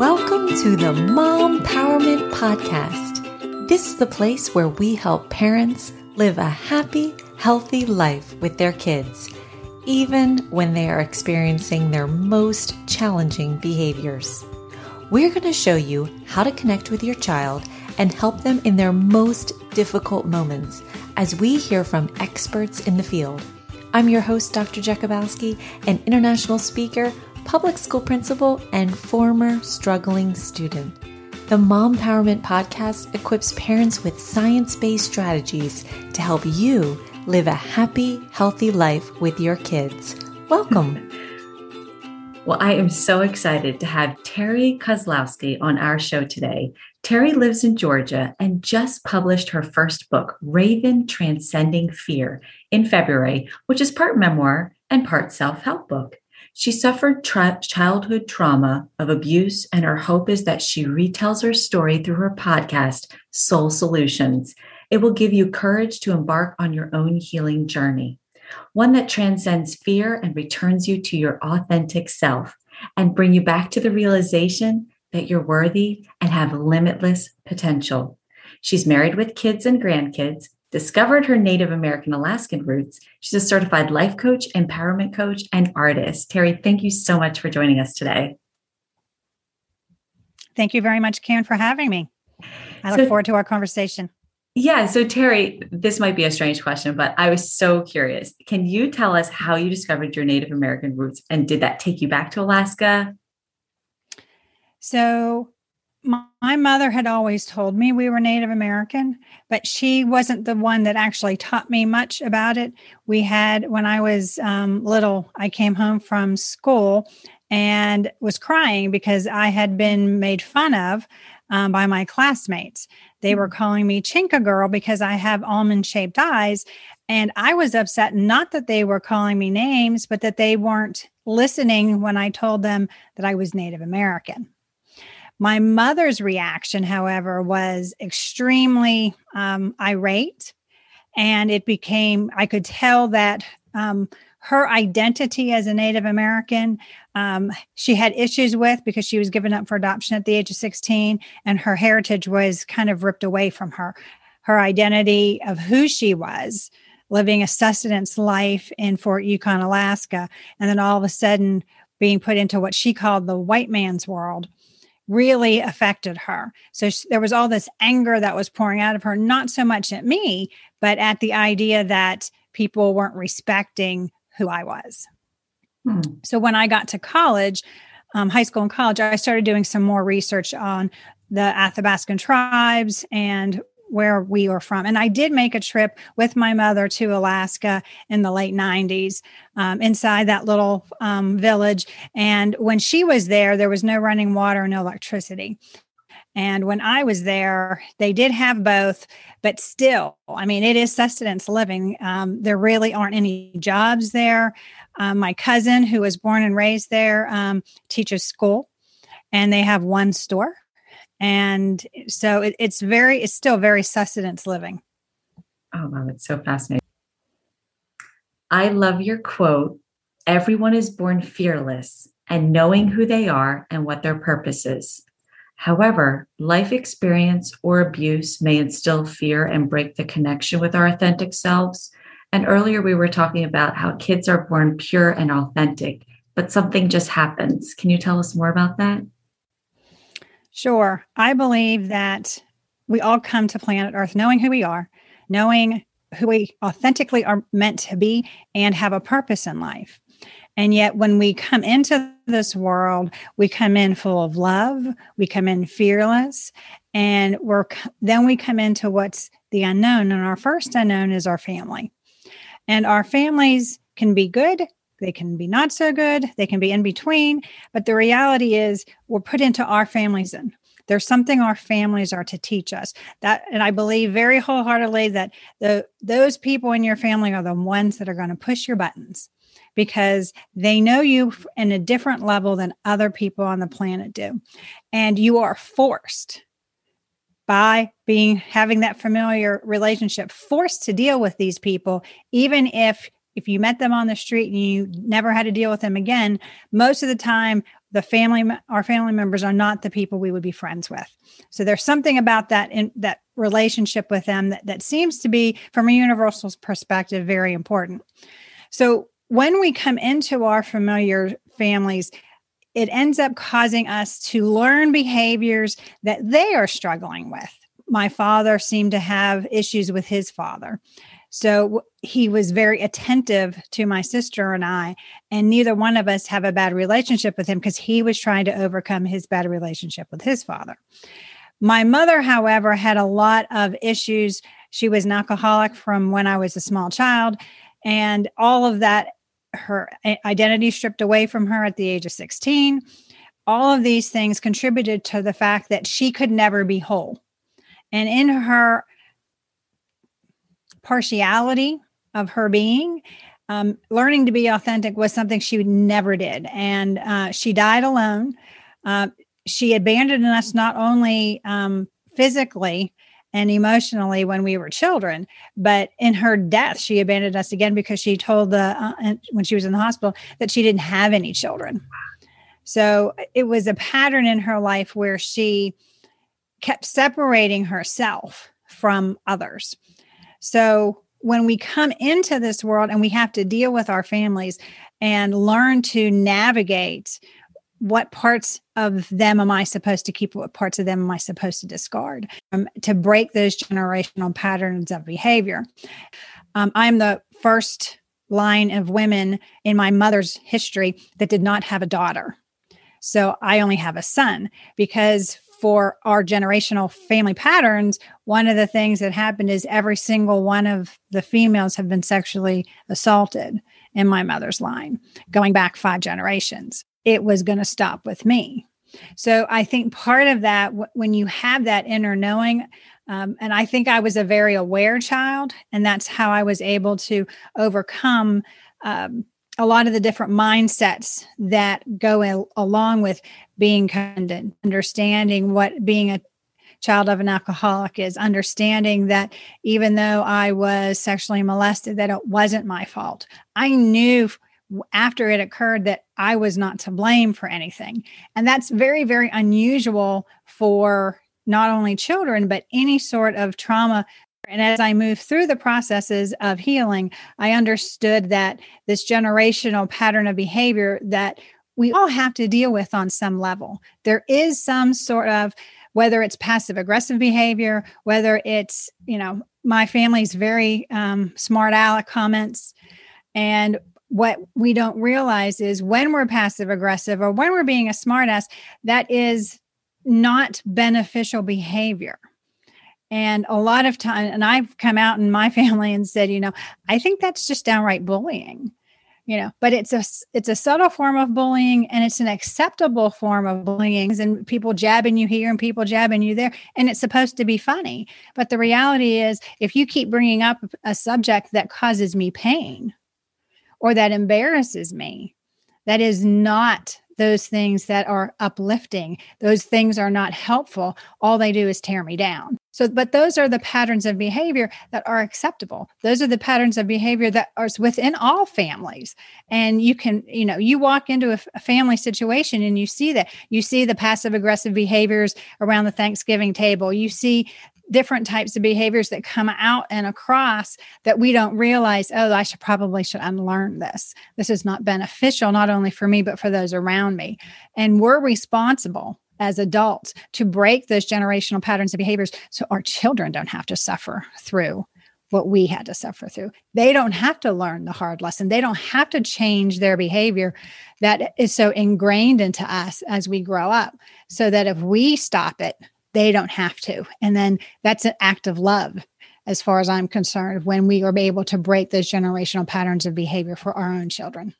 Welcome to the Mom Empowerment Podcast. This is the place where we help parents live a happy, healthy life with their kids, even when they are experiencing their most challenging behaviors. We're going to show you how to connect with your child and help them in their most difficult moments as we hear from experts in the field. I'm your host, Dr. Jakubowski, an international speaker public school principal, and former struggling student. The Mom Empowerment Podcast equips parents with science based strategies to help you live a happy, healthy life with your kids. Welcome. Well, I am so excited to have Terry Kozlowski on our show today. Terry lives in Georgia and just published her first book, Raven Transcending Fear, in February, which is part memoir and part self help book. She suffered tra- childhood trauma of abuse, and her hope is that she retells her story through her podcast, Soul Solutions. It will give you courage to embark on your own healing journey, one that transcends fear and returns you to your authentic self and bring you back to the realization that you're worthy and have limitless potential. She's married with kids and grandkids discovered her Native American Alaskan roots. She's a certified life coach, empowerment coach, and artist. Terry, thank you so much for joining us today. Thank you very much, Karen, for having me. I look so, forward to our conversation. Yeah. So, Terry, this might be a strange question, but I was so curious. Can you tell us how you discovered your Native American roots and did that take you back to Alaska? So, my mother had always told me we were Native American, but she wasn't the one that actually taught me much about it. We had, when I was um, little, I came home from school and was crying because I had been made fun of um, by my classmates. They were hmm. calling me Chinka girl because I have almond shaped eyes. And I was upset, not that they were calling me names, but that they weren't listening when I told them that I was Native American. My mother's reaction, however, was extremely um, irate. And it became, I could tell that um, her identity as a Native American, um, she had issues with because she was given up for adoption at the age of 16, and her heritage was kind of ripped away from her. Her identity of who she was, living a sustenance life in Fort Yukon, Alaska, and then all of a sudden being put into what she called the white man's world really affected her. So she, there was all this anger that was pouring out of her, not so much at me, but at the idea that people weren't respecting who I was. Hmm. So when I got to college, um, high school and college, I started doing some more research on the Athabascan tribes and where we were from. And I did make a trip with my mother to Alaska in the late 90s um, inside that little um, village. And when she was there, there was no running water, no electricity. And when I was there, they did have both, but still, I mean, it is sustenance living. Um, there really aren't any jobs there. Um, my cousin, who was born and raised there, um, teaches school, and they have one store and so it, it's very it's still very sustenance living. Oh wow it's so fascinating. I love your quote everyone is born fearless and knowing who they are and what their purpose is. However life experience or abuse may instill fear and break the connection with our authentic selves. And earlier we were talking about how kids are born pure and authentic but something just happens. Can you tell us more about that Sure. I believe that we all come to planet Earth knowing who we are, knowing who we authentically are meant to be, and have a purpose in life. And yet, when we come into this world, we come in full of love, we come in fearless, and we're then we come into what's the unknown. And our first unknown is our family. And our families can be good they can be not so good, they can be in between. But the reality is, we're put into our families and there's something our families are to teach us that and i believe very wholeheartedly that the those people in your family are the ones that are going to push your buttons because they know you in a different level than other people on the planet do and you are forced by being having that familiar relationship forced to deal with these people even if if you met them on the street and you never had to deal with them again, most of the time the family our family members are not the people we would be friends with. So there's something about that in that relationship with them that, that seems to be from a universal perspective very important. So when we come into our familiar families it ends up causing us to learn behaviors that they are struggling with. My father seemed to have issues with his father so he was very attentive to my sister and I, and neither one of us have a bad relationship with him because he was trying to overcome his bad relationship with his father. My mother, however, had a lot of issues. She was an alcoholic from when I was a small child, and all of that, her identity stripped away from her at the age of 16. All of these things contributed to the fact that she could never be whole. And in her partiality of her being. Um, learning to be authentic was something she never did. And uh, she died alone. Uh, she abandoned us not only um, physically and emotionally when we were children, but in her death, she abandoned us again because she told the, uh, when she was in the hospital, that she didn't have any children. So it was a pattern in her life where she kept separating herself from others. So when we come into this world and we have to deal with our families and learn to navigate what parts of them am I supposed to keep? What parts of them am I supposed to discard um, to break those generational patterns of behavior? Um, I'm the first line of women in my mother's history that did not have a daughter. So I only have a son because for our generational family patterns, one of the things that happened is every single one of the females have been sexually assaulted in my mother's line, going back five generations. It was going to stop with me. So I think part of that, when you have that inner knowing, um, and I think I was a very aware child, and that's how I was able to overcome um, a lot of the different mindsets that go in, along with being kind understanding what being a child of an alcoholic is understanding that even though I was sexually molested, that it wasn't my fault. I knew after it occurred that I was not to blame for anything. And that's very, very unusual for not only children, but any sort of trauma and as I moved through the processes of healing, I understood that this generational pattern of behavior that we all have to deal with on some level. There is some sort of whether it's passive aggressive behavior, whether it's, you know, my family's very um, smart aleck comments. And what we don't realize is when we're passive aggressive or when we're being a smartass, that is not beneficial behavior. And a lot of time, and I've come out in my family and said, you know, I think that's just downright bullying, you know, but it's a it's a subtle form of bullying and it's an acceptable form of bullying. And people jabbing you here and people jabbing you there, and it's supposed to be funny. But the reality is, if you keep bringing up a subject that causes me pain or that embarrasses me, that is not those things that are uplifting. Those things are not helpful. All they do is tear me down. So, but those are the patterns of behavior that are acceptable. Those are the patterns of behavior that are within all families. And you can, you know, you walk into a, family situation and you see that. You see the passive aggressive behaviors around the Thanksgiving table. You see different types of behaviors that come out and across that we don't realize oh i should probably should unlearn this this is not beneficial not only for me but for those around me and we're responsible as adults to break those generational patterns of behaviors so our children don't have to suffer through what we had to suffer through. They don't have to learn the hard lesson. They don't have to change their behavior that is so ingrained into us as we grow up. So that if we stop it, they don't have to. And then that's an act of love, as far as I'm concerned, when we are able to break those generational patterns of behavior for our own children.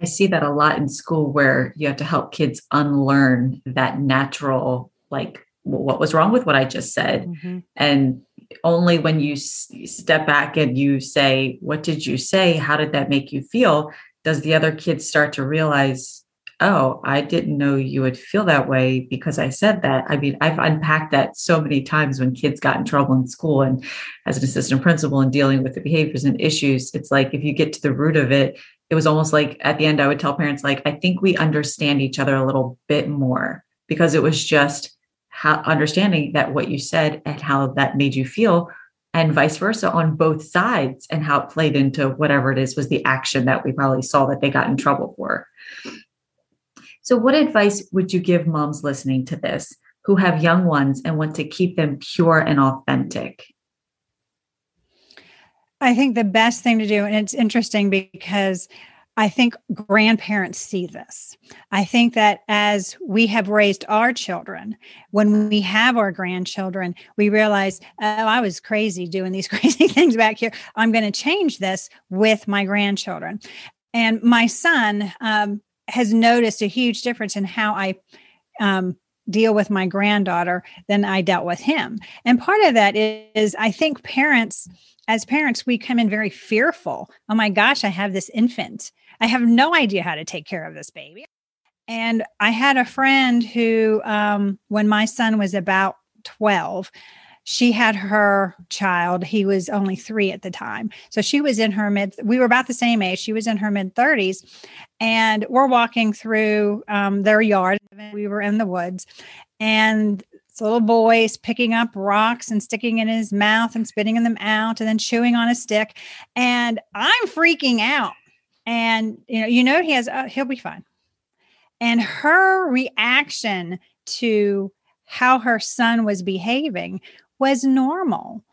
I see that a lot in school where you have to help kids unlearn that natural, like, what was wrong with what I just said? Mm-hmm. And only when you s- step back and you say, What did you say? How did that make you feel? Does the other kids start to realize, Oh, I didn't know you would feel that way because I said that. I mean, I've unpacked that so many times when kids got in trouble in school and as an assistant principal and dealing with the behaviors and issues. It's like if you get to the root of it, it was almost like at the end, I would tell parents, like, I think we understand each other a little bit more because it was just how understanding that what you said and how that made you feel and vice versa on both sides and how it played into whatever it is was the action that we probably saw that they got in trouble for. So, what advice would you give moms listening to this who have young ones and want to keep them pure and authentic? I think the best thing to do, and it's interesting because I think grandparents see this. I think that as we have raised our children, when we have our grandchildren, we realize, oh, I was crazy doing these crazy things back here. I'm going to change this with my grandchildren. And my son um, has noticed a huge difference in how I um, deal with my granddaughter than I dealt with him. And part of that is, I think parents, as parents, we come in very fearful. Oh my gosh, I have this infant I have no idea how to take care of this baby. And I had a friend who, um, when my son was about 12, she had her child. He was only three at the time. So she was in her mid, we were about the same age. She was in her mid 30s. And we're walking through um, their yard. We were in the woods. And this little boy is picking up rocks and sticking in his mouth and spitting them out and then chewing on a stick. And I'm freaking out and you know you know he has uh, he'll be fine and her reaction to how her son was behaving was normal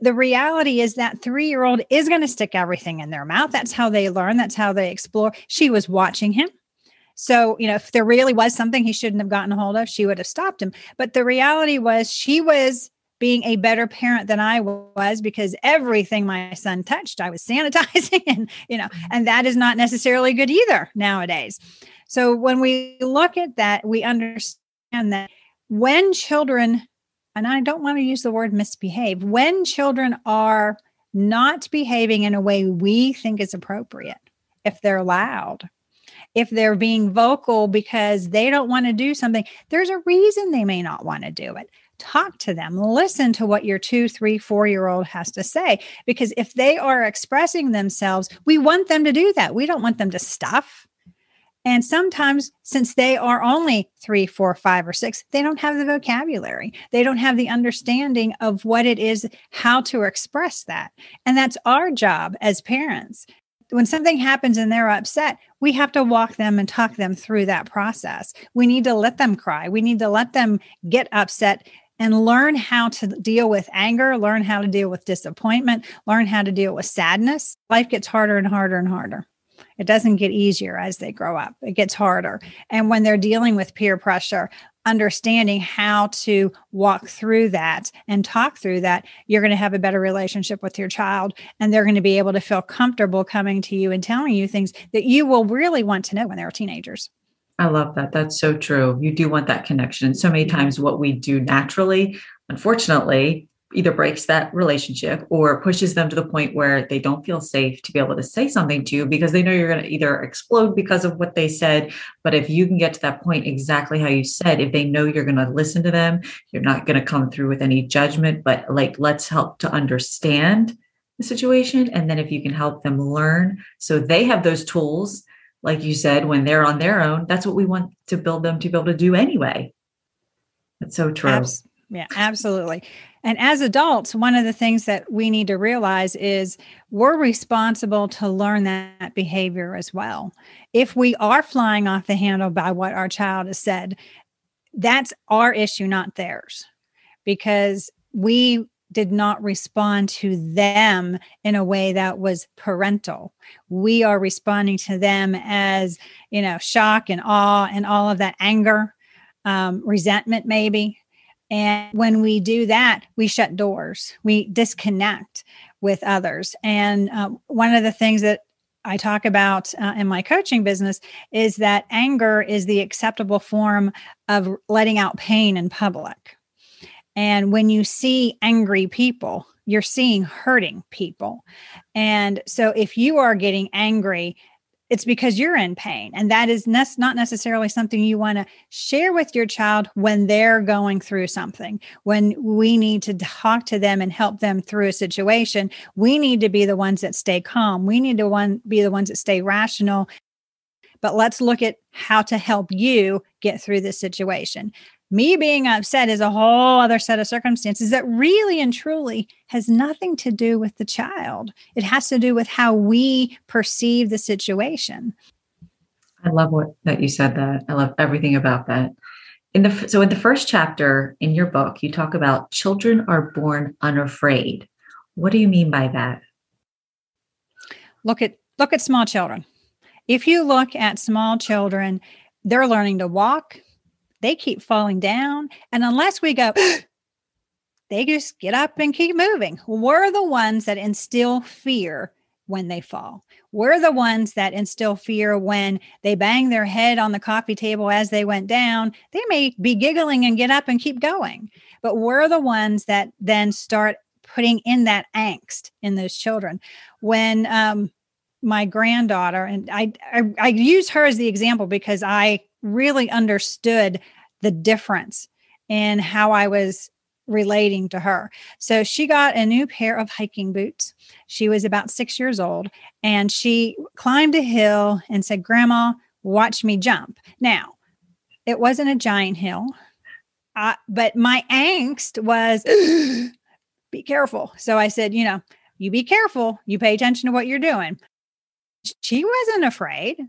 the reality is that three year old is going to stick everything in their mouth that's how they learn that's how they explore she was watching him so, you know, if there really was something he shouldn't have gotten a hold of, she would have stopped him. But the reality was she was being a better parent than I was because everything my son touched, I was sanitizing and, you know, mm-hmm. and that is not necessarily good either nowadays. So when we look at that, we understand that when children, and I don't want to use the word misbehave, when children are not behaving in a way we think is appropriate, if they're loud, if they're being vocal because they don't want to do something, there's a reason they may not want to do it. Talk to them. Listen to what your two three four year old has to say. Because if they are expressing themselves we want them to do that. We don't want them to stuff and sometimes since they are only three four five or six they don't have the vocabulary they don't have the understanding of what it is how to express that and that's our job as parents when something happens and they're upset, we have to walk them and talk them through that process. We need to let them cry. We need to let them get upset and learn how to deal with anger, learn how to deal with disappointment, learn how to deal with sadness. Life gets harder and harder and harder. It doesn't get easier as they grow up, it gets harder. And when they're dealing with peer pressure, understanding how to walk through that and talk through that, you're going to have a better relationship with your child. And they're going to be able to feel comfortable coming to you and telling you things that you will really want to know when they're teenagers. I love that. That's so true. You do want that connection. So many mm-hmm. times, what we do naturally, unfortunately, either breaks that relationship or pushes them to the point where they don't feel safe to be able to say something to you because they know you're going to either explode because of what they said. But if you can get to that point exactly how you said, if they know you're going to listen to them, you're not going to come through with any judgment, but like, let's help to understand the situation. And then if you can help them learn so they have those tools like you said, when they're on their own, that's what we want to build them to be able to do anyway. That's so true. Abs- yeah, absolutely. And as adults, one of the things that we need to realize is we're responsible to learn that behavior as well. If we are flying off the handle by what our child has said, that's our issue, not theirs, because we did not respond to them in a way that was parental. We are responding to them as, you know, shock and awe and all of that anger, um, resentment, maybe. And when we do that, we shut doors, we disconnect with others. And uh, one of the things that I talk about uh, in my coaching business is that anger is the acceptable form of letting out pain in public and when you see angry people, you're seeing hurting people. And so if you are getting angry, it's because you're in pain. And that is ne- not necessarily something you want to share with your child when they're going through something. When we need to talk to them and help them through a situation, we need to be the ones that stay calm. We need to one, be the ones that stay rational. But let's look at how to help you get through this situation me being upset is a whole other set of circumstances that really and truly has nothing to do with the child. It has to do with how we perceive the situation. I love what that you said that. I love everything about that. In the so in the first chapter in your book, you talk about children are born unafraid. What do you mean by that? Look at look at small children. If you look at small children, they're learning to walk, they keep falling down. And unless we go, they just get up and keep moving. We're the ones that instill fear when they fall. We're the ones that instill fear when they bang their head on the coffee table as they went down. They may be giggling and get up and keep going, but we're the ones that then start putting in that angst in those children. When um, my granddaughter, and I, I, I use her as the example because I really understood the difference in how I was relating to her. So she got a new pair of hiking boots. She was about six years old and she climbed a hill and said, Grandma, watch me jump. Now, it wasn't a giant hill, uh, but my angst was, be careful. So I said, you know, you be careful. You pay attention to what you're doing. She wasn't afraid.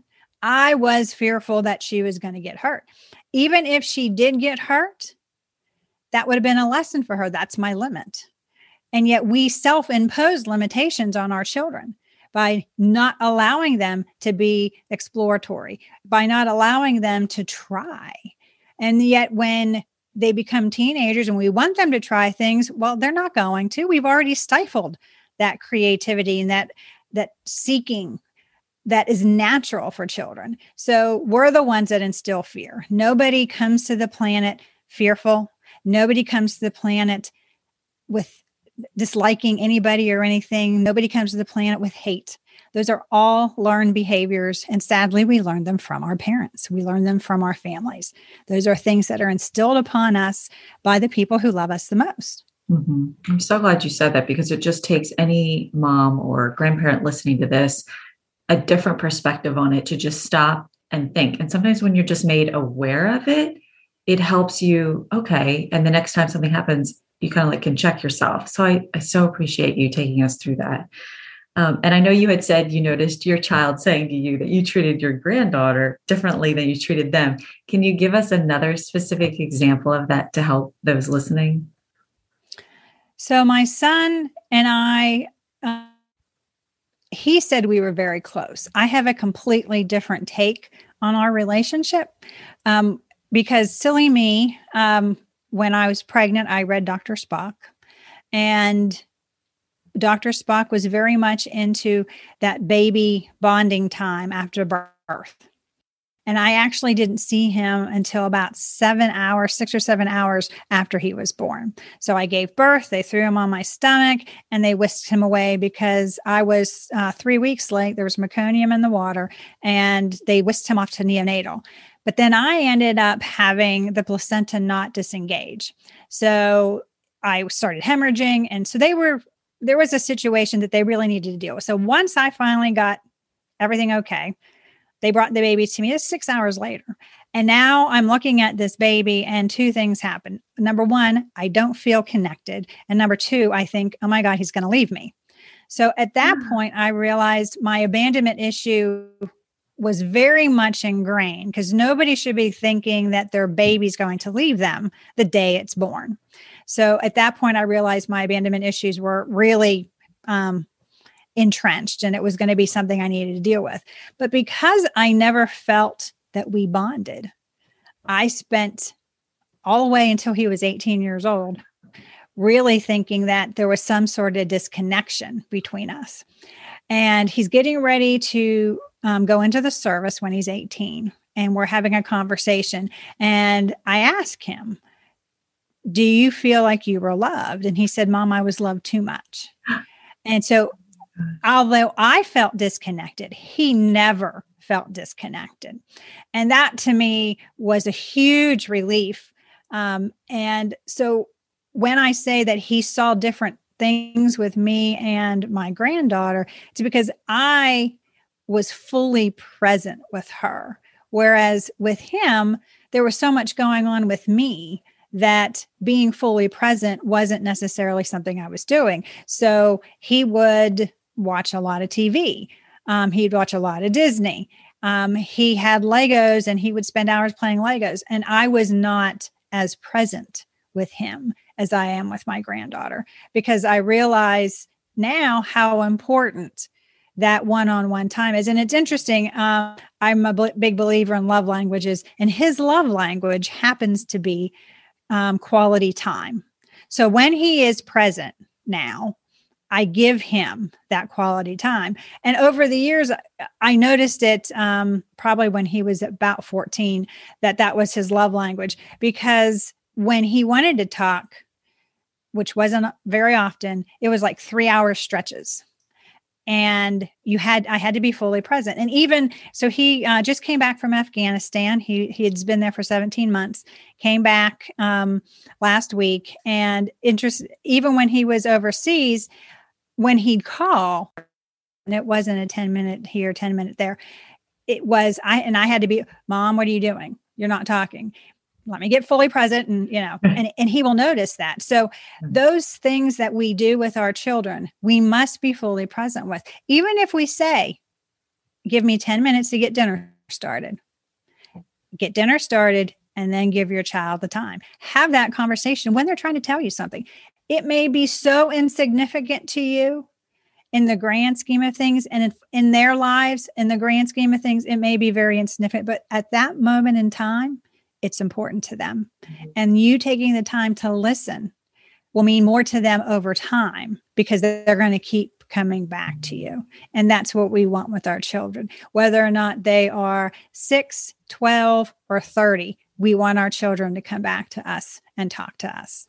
I was fearful that she was going to get hurt. Even if she did get hurt, that would have been a lesson for her. That's my limit. And yet we self impose limitations on our children by not allowing them to be exploratory, by not allowing them to try. And yet when they become teenagers and we want them to try things, well, they're not going to. We've already stifled that creativity and that that seeking that is natural for children. So we're the ones that instill fear. Nobody comes to the planet fearful. Nobody comes to the planet with disliking anybody or anything. Nobody comes to the planet with hate. Those are all learned behaviors. And sadly, we learn them from our parents. We learn them from our families. Those are things that are instilled upon us by the people who love us the most. Mm-hmm. I'm so glad you said that because it just takes any mom or grandparent listening to this a different perspective on it to just stop and think. And sometimes when you're just made aware of it, it helps you, okay. And the next time something happens, you kind of like can check yourself. So I, I so appreciate you taking us through that. Um, and I know you had said you noticed your child saying to you that you treated your granddaughter differently than you treated them. Can you give us another specific example of that to help those listening? So, my son and I, uh, he said we were very close. I have a completely different take on our relationship um, because silly me, um, when I was pregnant, I read Dr. Spock, and Dr. Spock was very much into that baby bonding time after birth. And I actually didn't see him until about seven hours, six or seven hours after he was born. So I gave birth, they threw him on my stomach, and they whisked him away because I was uh, three weeks late. There was meconium in the water, and they whisked him off to neonatal. But then I ended up having the placenta not disengage. So I started hemorrhaging. And so they were, there was a situation that they really needed to deal with. So once I finally got everything okay, they brought the baby to me. It's six hours later. And now I'm looking at this baby, and two things happen. Number one, I don't feel connected. And number two, I think, oh my God, he's going to leave me. So at that mm. point, I realized my abandonment issue was very much ingrained because nobody should be thinking that their baby's going to leave them the day it's born. So at that point, I realized my abandonment issues were really um, entrenched and it was going to be something I needed to deal with. But because I never felt that we bonded, I spent all the way until he was 18 years old really thinking that there was some sort of disconnection between us. And he's getting ready to um, go into the service when he's 18. And we're having a conversation. And I ask him, Do you feel like you were loved? And he said, Mom, I was loved too much. And so although I felt disconnected, he never felt disconnected. And that to me was a huge relief. Um, and so when I say that he saw different things with me and my granddaughter, it's because I was fully present with her. Whereas with him, there was so much going on with me that being fully present wasn't necessarily something I was doing. So he would watch a lot of TV. Um, he'd watch a lot of Disney. Um, he had Legos and he would spend hours playing Legos. And I was not as present with him as I am with my granddaughter because I realize now how important that one-on-one time is and it's interesting uh, i'm a big believer in love languages and his love language happens to be um, quality time so when he is present now i give him that quality time. And over the years i noticed it um, probably when he was about 14 that that was his love language. Because when he wanted to talk which wasn't very often it was like three hour stretches and you had i had to be fully present. And even so he uh, just came back from afghanistan. He he had been there for 17 months came back um, last week. And interest even when he was overseas when he'd call and it wasn't a 10 minute here 10 minute there it was i and i had to be mom what are you doing? You're not talking let me get fully present and you know and, and he will notice that. So hmm. those things that we do with our children we must be fully present with. Even if we say give me 10 minutes to get dinner started. Get dinner started and then give your child the time. Have that conversation when they're trying to tell you something. It may be so insignificant to you in the grand scheme of things and in, in their lives in the grand scheme of things it may be very insignificant but at that moment in time it's important to them. Mm-hmm. And you taking the time to listen will mean more to them over time because they're going to keep coming back to you. And that's what we want with our children. Whether or not they are 6, 12, or 30, we want our children to come back to us and talk to us.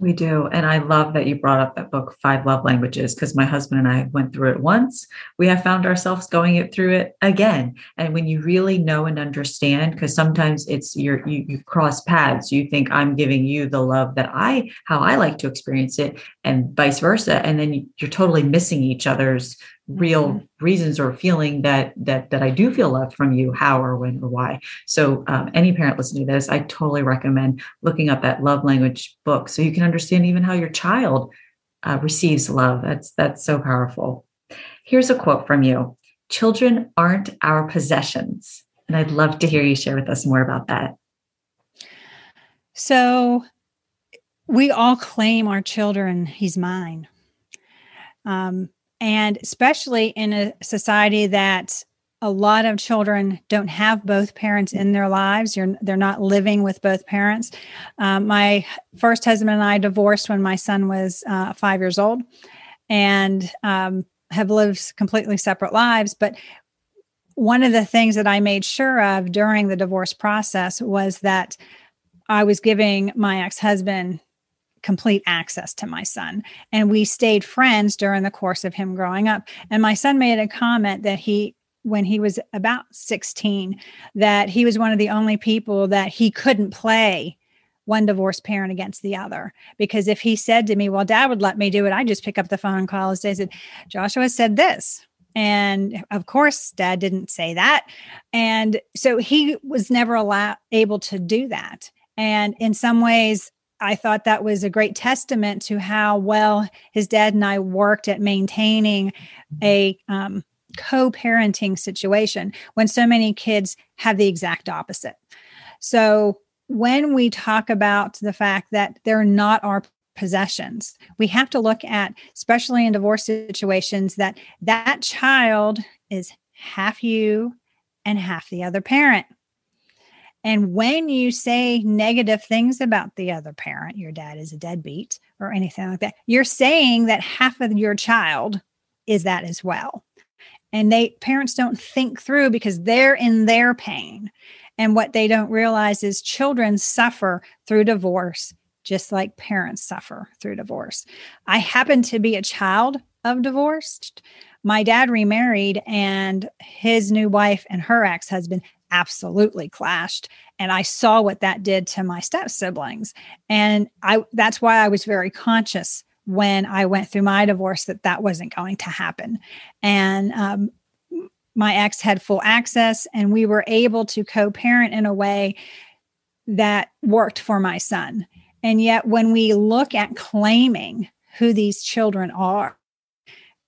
We do. And I love that you brought up that book, Five Love Languages, because my husband and I went through it once. We have found ourselves going it through it again. And when you really know and understand, because sometimes it's your you, you cross paths, you think I'm giving you the love that I how I like to experience it, and vice versa. And then you're totally missing each other's real mm-hmm. reasons or feeling that that that I do feel love from you, how or when or why. So um, any parent listening to this, I totally recommend looking up that love language book so you can understand even how your child uh, receives love. That's that's so powerful. Here's a quote from you: "Children aren't our possessions," and I'd love to hear you share with us more about that. So we all claim our children. He's mine. Um, and especially in a society that a lot of children don't have both parents in their lives. You're, they're not living with both parents. Um, my first husband and I divorced when my son was uh, five years old and um, have lived completely separate lives. But one of the things that I made sure of during the divorce process was that I was giving my ex husband complete access to my son. And we stayed friends during the course of him growing up. And my son made a comment that he, when he was about 16, that he was one of the only people that he couldn't play one divorced parent against the other. Because if he said to me, Well, dad would let me do it, I just pick up the phone and call his day said, Joshua said this. And of course, dad didn't say that. And so he was never allowed able to do that. And in some ways, I thought that was a great testament to how well his dad and I worked at maintaining a um, co parenting situation when so many kids have the exact opposite. So, when we talk about the fact that they're not our possessions, we have to look at, especially in divorce situations, that that child is half you and half the other parent. And when you say negative things about the other parent, your dad is a deadbeat or anything like that, you're saying that half of your child is that as well. And they parents don't think through because they're in their pain. And what they don't realize is children suffer through divorce just like parents suffer through divorce. I happen to be a child of divorced. my dad remarried and his new wife and her ex-husband absolutely clashed and i saw what that did to my step siblings and i that's why i was very conscious when i went through my divorce that that wasn't going to happen and um, my ex had full access and we were able to co-parent in a way that worked for my son and yet when we look at claiming who these children are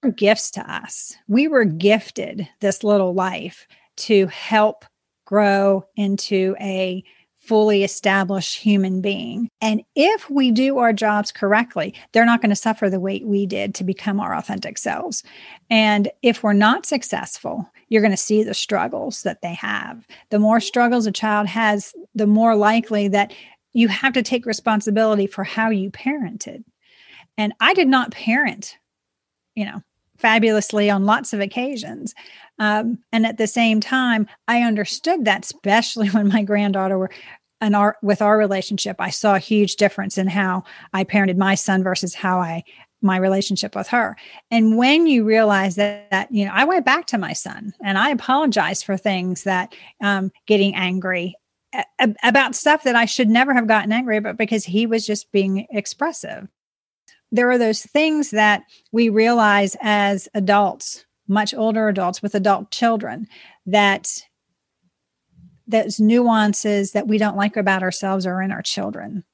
gifts to us. We were gifted this little life to help grow into a fully established human being. And if we do our jobs correctly, they're not going to suffer the weight we did to become our authentic selves. And if we're not successful, you're going to see the struggles that they have. The more struggles a child has, the more likely that you have to take responsibility for how you parented. And I did not parent, you know, fabulously on lots of occasions. Um, and at the same time, I understood that, especially when my granddaughter were and our with our relationship, I saw a huge difference in how I parented my son versus how I my relationship with her. And when you realize that, that you know, I went back to my son and I apologized for things that um, getting angry about stuff that I should never have gotten angry about because he was just being expressive. There are those things that we realize as adults much older adults with adult children that those nuances that we don't like about ourselves are in our children.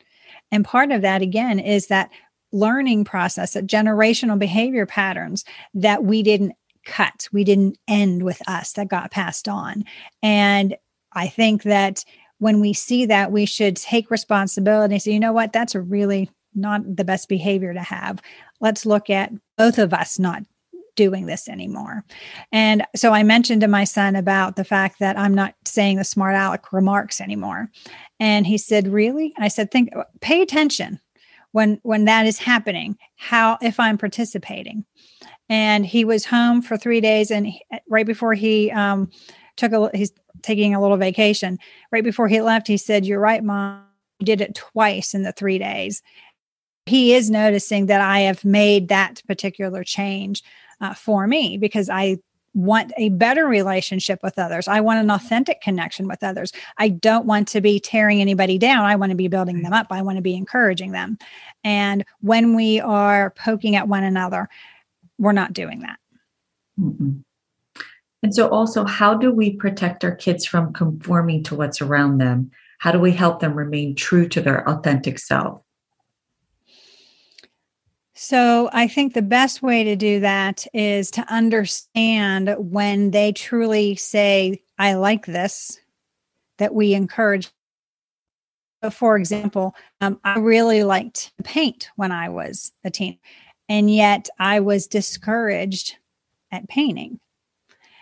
And part of that, again, is that learning process, that generational behavior patterns that we didn't cut, we didn't end with us, that got passed on. And I think that when we see that, we should take responsibility. So, you know what? That's a really not the best behavior to have. Let's look at both of us not doing this anymore. And so I mentioned to my son about the fact that I'm not saying the smart aleck remarks anymore. And he said, "Really?" And I said, "Think pay attention when when that is happening. How if I'm participating." And he was home for 3 days and he, right before he um took a he's taking a little vacation. Right before he left, he said, "You're right, mom. You did it twice in the 3 days." He is noticing that I have made that particular change uh, for me because I want a better relationship with others. I want an authentic connection with others. I don't want to be tearing anybody down. I want to be building them up. I want to be encouraging them. And when we are poking at one another, we're not doing that. Mm-hmm. And so, also, how do we protect our kids from conforming to what's around them? How do we help them remain true to their authentic self? So I think the best way to do that is to understand when they truly say, I like this, that we encourage. So for example, um, I really liked to paint when I was a teen, and yet I was discouraged at painting.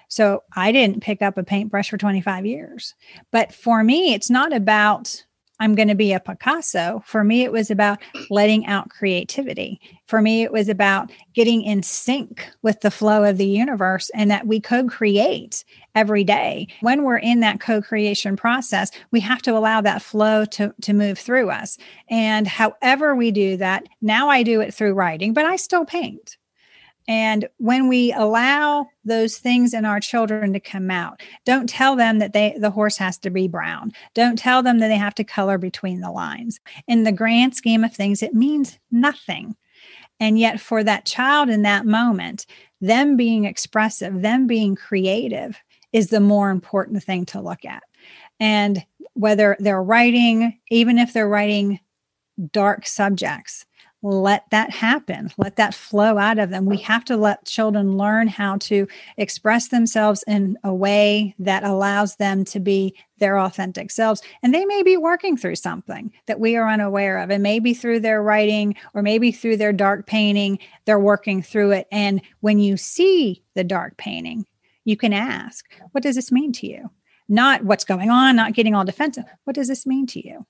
So I didn't pick up a paintbrush for 25 years. But for me, it's not about I'm going to be a Picasso. For me, it was about letting out creativity. For me, it was about getting in sync with the flow of the universe and that we co create every day. When we're in that co creation process, we have to allow that flow to, to move through us. And however we do that, now I do it through writing, but I still paint. And when we allow those things in our children to come out, don't tell them that they the horse has to be brown. Don't tell them that they have to color between the lines. In the grand scheme of things, it means nothing. And yet for that child in that moment, them being expressive, them being creative is the more important thing to look at. And whether they're writing, even if they're writing dark subjects, let that happen let that flow out of them. We have to let children learn how to express themselves in a way that allows them to be their authentic selves. And they may be working through something that we are unaware of. And maybe through their writing or maybe through their dark painting. They're working through it. And when you see the dark painting you can ask what does this mean to you? Not what's going on not getting all defensive. What does this mean to you?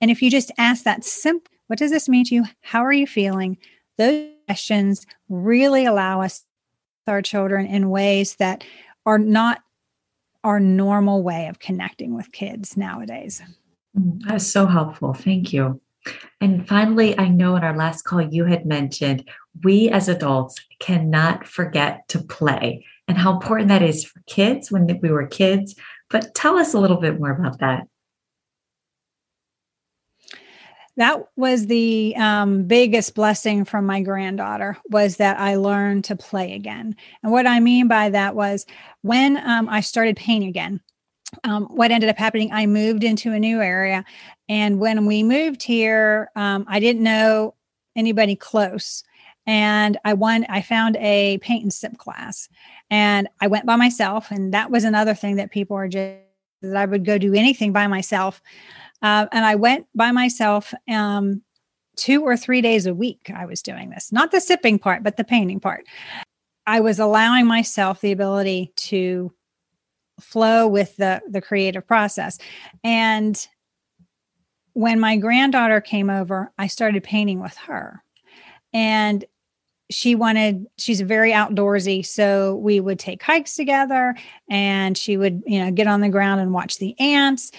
And if you just ask that simple what does this mean to you? How are you feeling? Those questions really allow us our children in ways that are not our normal way of connecting with kids nowadays. Mm, That's so helpful. Thank you. And finally, I know in our last call you had mentioned we as adults cannot forget to play and how important that is for kids when we were kids. But tell us a little bit more about that. That was the um, biggest blessing from my granddaughter was that I learned to play again. And what I mean by that was when um, I started painting again, um, what ended up happening, I moved into a new area. And when we moved here, um, I didn't know anybody close. And I won, I found a paint and sip class and I went by myself. And that was another thing that people are just, that I would go do anything by myself. Uh, and I went by myself um, two or three days a week. I was doing this, not the sipping part, but the painting part. I was allowing myself the ability to flow with the the creative process and when my granddaughter came over i started painting with her and she wanted she's very outdoorsy so we would take hikes together and she would you know get on the ground and watch the ants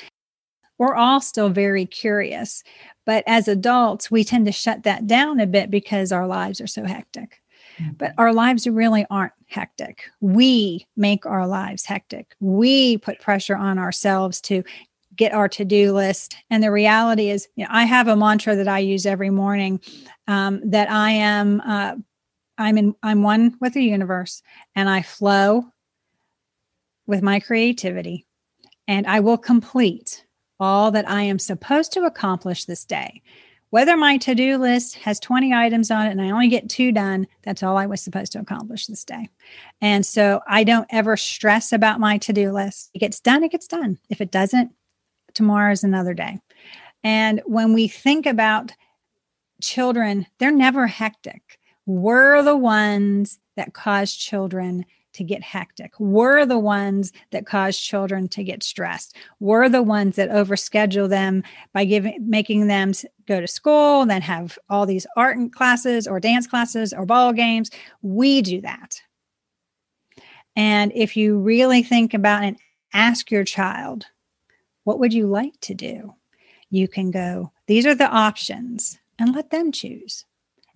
we're all still very curious but as adults we tend to shut that down a bit because our lives are so hectic but our lives really aren't hectic. We make our lives hectic. We put pressure on ourselves to get our to-do list and the reality is you know i have a mantra that i use every morning um, that i am uh, i'm in i'm one with the universe and i flow with my creativity and i will complete all that i am supposed to accomplish this day whether my to do list has 20 items on it and I only get two done, that's all I was supposed to accomplish this day. And so I don't ever stress about my to do list. It gets done, it gets done. If it doesn't, tomorrow is another day. And when we think about children, they're never hectic. We're the ones that cause children to get hectic. We're the ones that cause children to get stressed. We're the ones that overschedule them by giving making them go to school, and then have all these art classes or dance classes or ball games. We do that. And if you really think about and ask your child, what would you like to do? You can go, these are the options, and let them choose.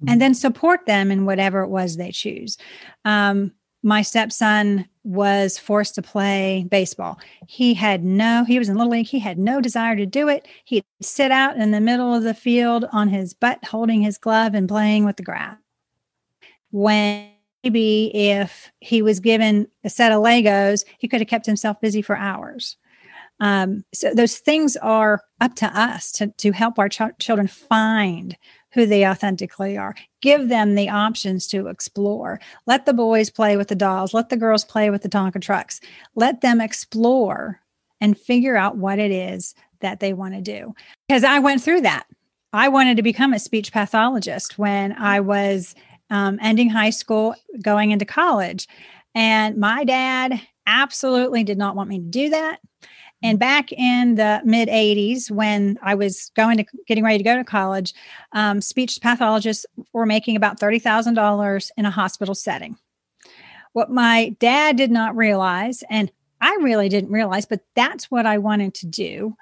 And mm-hmm. then support them in whatever it was they choose. Um, my stepson was forced to play baseball. He had no, he was in Little League. He had no desire to do it. He'd sit out in the middle of the field on his butt, holding his glove and playing with the grass. When maybe if he was given a set of Legos, he could have kept himself busy for hours. Um, so those things are up to us to, to help our ch- children find who they authentically are. Give them the options to explore. Let the boys play with the dolls. Let the girls play with the Tonka trucks. Let them explore and figure out what it is that they want to do. Because I went through that. I wanted to become a speech pathologist when I was um, ending high school, going into college. And my dad absolutely did not want me to do that. And back in the mid 80s, when I was going to getting ready to go to college, um, speech pathologists were making about $30,000 in a hospital setting. What my dad did not realize, and I really didn't realize, but that's what I wanted to do,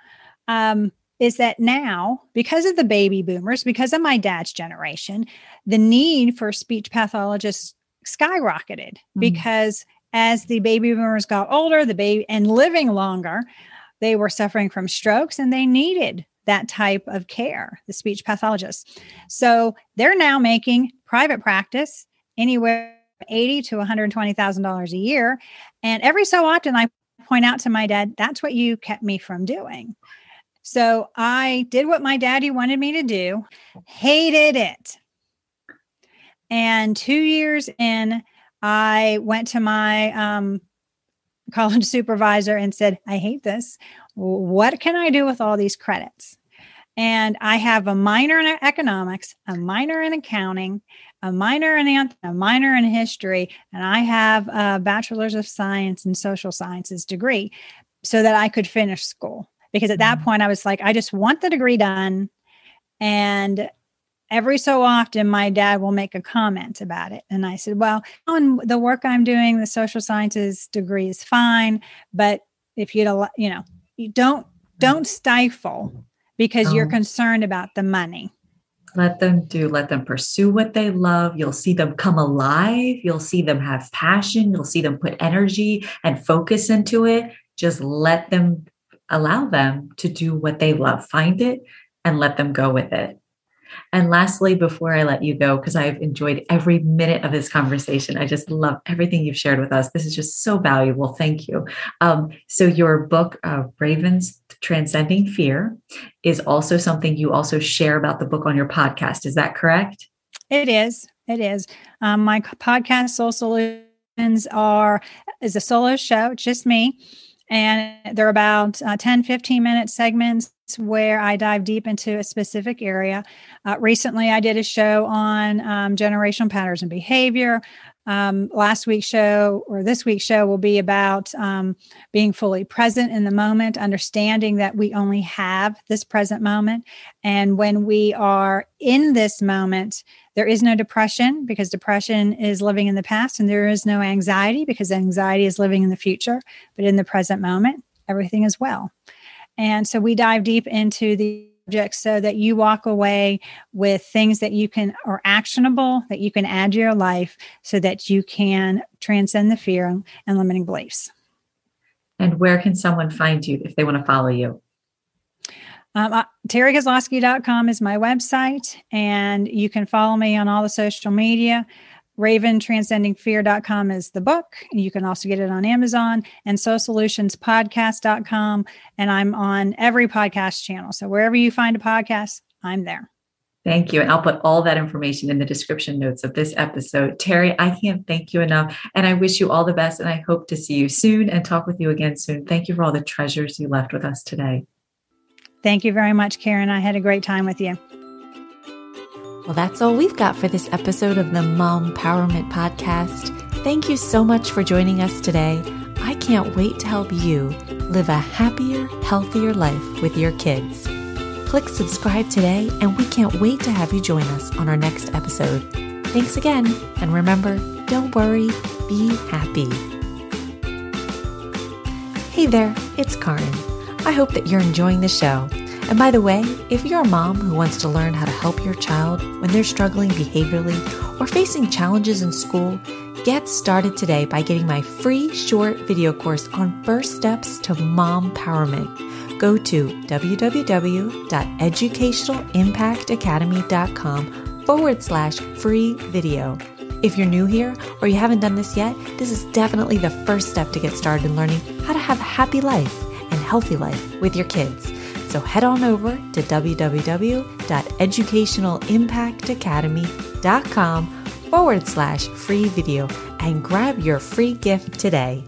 um, is that now, because of the baby boomers, because of my dad's generation, the need for speech pathologists skyrocketed mm-hmm. because as the baby boomers got older, the baby and living longer, they were suffering from strokes and they needed that type of care, the speech pathologist. So they're now making private practice anywhere eighty to one hundred twenty thousand dollars a year, and every so often I point out to my dad, "That's what you kept me from doing." So I did what my daddy wanted me to do, hated it. And two years in, I went to my um, college supervisor and said, I hate this. What can I do with all these credits? And I have a minor in economics, a minor in accounting, a minor in a minor in history, and I have a bachelor's of science and social sciences degree so that I could finish school. Because at that mm-hmm. point, I was like, I just want the degree done. And every so often my dad will make a comment about it and i said well on the work i'm doing the social sciences degree is fine but if you'd you know you don't don't stifle because you're oh. concerned about the money Let them do, let them pursue what they love. You'll see them come alive. You'll see them have passion. You'll see them put energy and focus into it. Just let them allow them to do what they love. Find it and let them go with it. And lastly, before I let you go, because I've enjoyed every minute of this conversation, I just love everything you've shared with us. This is just so valuable. Thank you. Um, so, your book, uh, Ravens Transcending Fear, is also something you also share about the book on your podcast. Is that correct? It is. It is. Um, my podcast, Soul Solutions, are is a solo show, just me and they're about uh, 10 15 minute segments where i dive deep into a specific area uh, recently i did a show on um, generational patterns and behavior um, last week's show or this week's show will be about um, being fully present in the moment, understanding that we only have this present moment. And when we are in this moment, there is no depression because depression is living in the past, and there is no anxiety because anxiety is living in the future. But in the present moment, everything is well. And so we dive deep into the subjects so that you walk away with things that you can are actionable that you can add to your life so that you can transcend the fear and limiting beliefs. And where can someone find you if they want to follow you? Um, uh, TerryKozlowski.com is my website, and you can follow me on all the social media. RavenTranscendingFear.com is the book. You can also get it on Amazon and SoulSolutionsPodcast.com. And I'm on every podcast channel. So wherever you find a podcast, I'm there. Thank you. And I'll put all that information in the description notes of this episode. Terry, I can't thank you enough. And I wish you all the best. And I hope to see you soon and talk with you again soon. Thank you for all the treasures you left with us today. Thank you very much, Karen. I had a great time with you. Well, that's all we've got for this episode of the Mom Empowerment Podcast. Thank you so much for joining us today. I can't wait to help you live a happier, healthier life with your kids. Click subscribe today, and we can't wait to have you join us on our next episode. Thanks again, and remember don't worry, be happy. Hey there, it's Karin. I hope that you're enjoying the show. And by the way, if you're a mom who wants to learn how to help your child when they're struggling behaviorally or facing challenges in school, get started today by getting my free short video course on first steps to mom empowerment. Go to www.educationalimpactacademy.com forward slash free video. If you're new here or you haven't done this yet, this is definitely the first step to get started in learning how to have a happy life and healthy life with your kids. So head on over to www.educationalimpactacademy.com forward slash free video and grab your free gift today.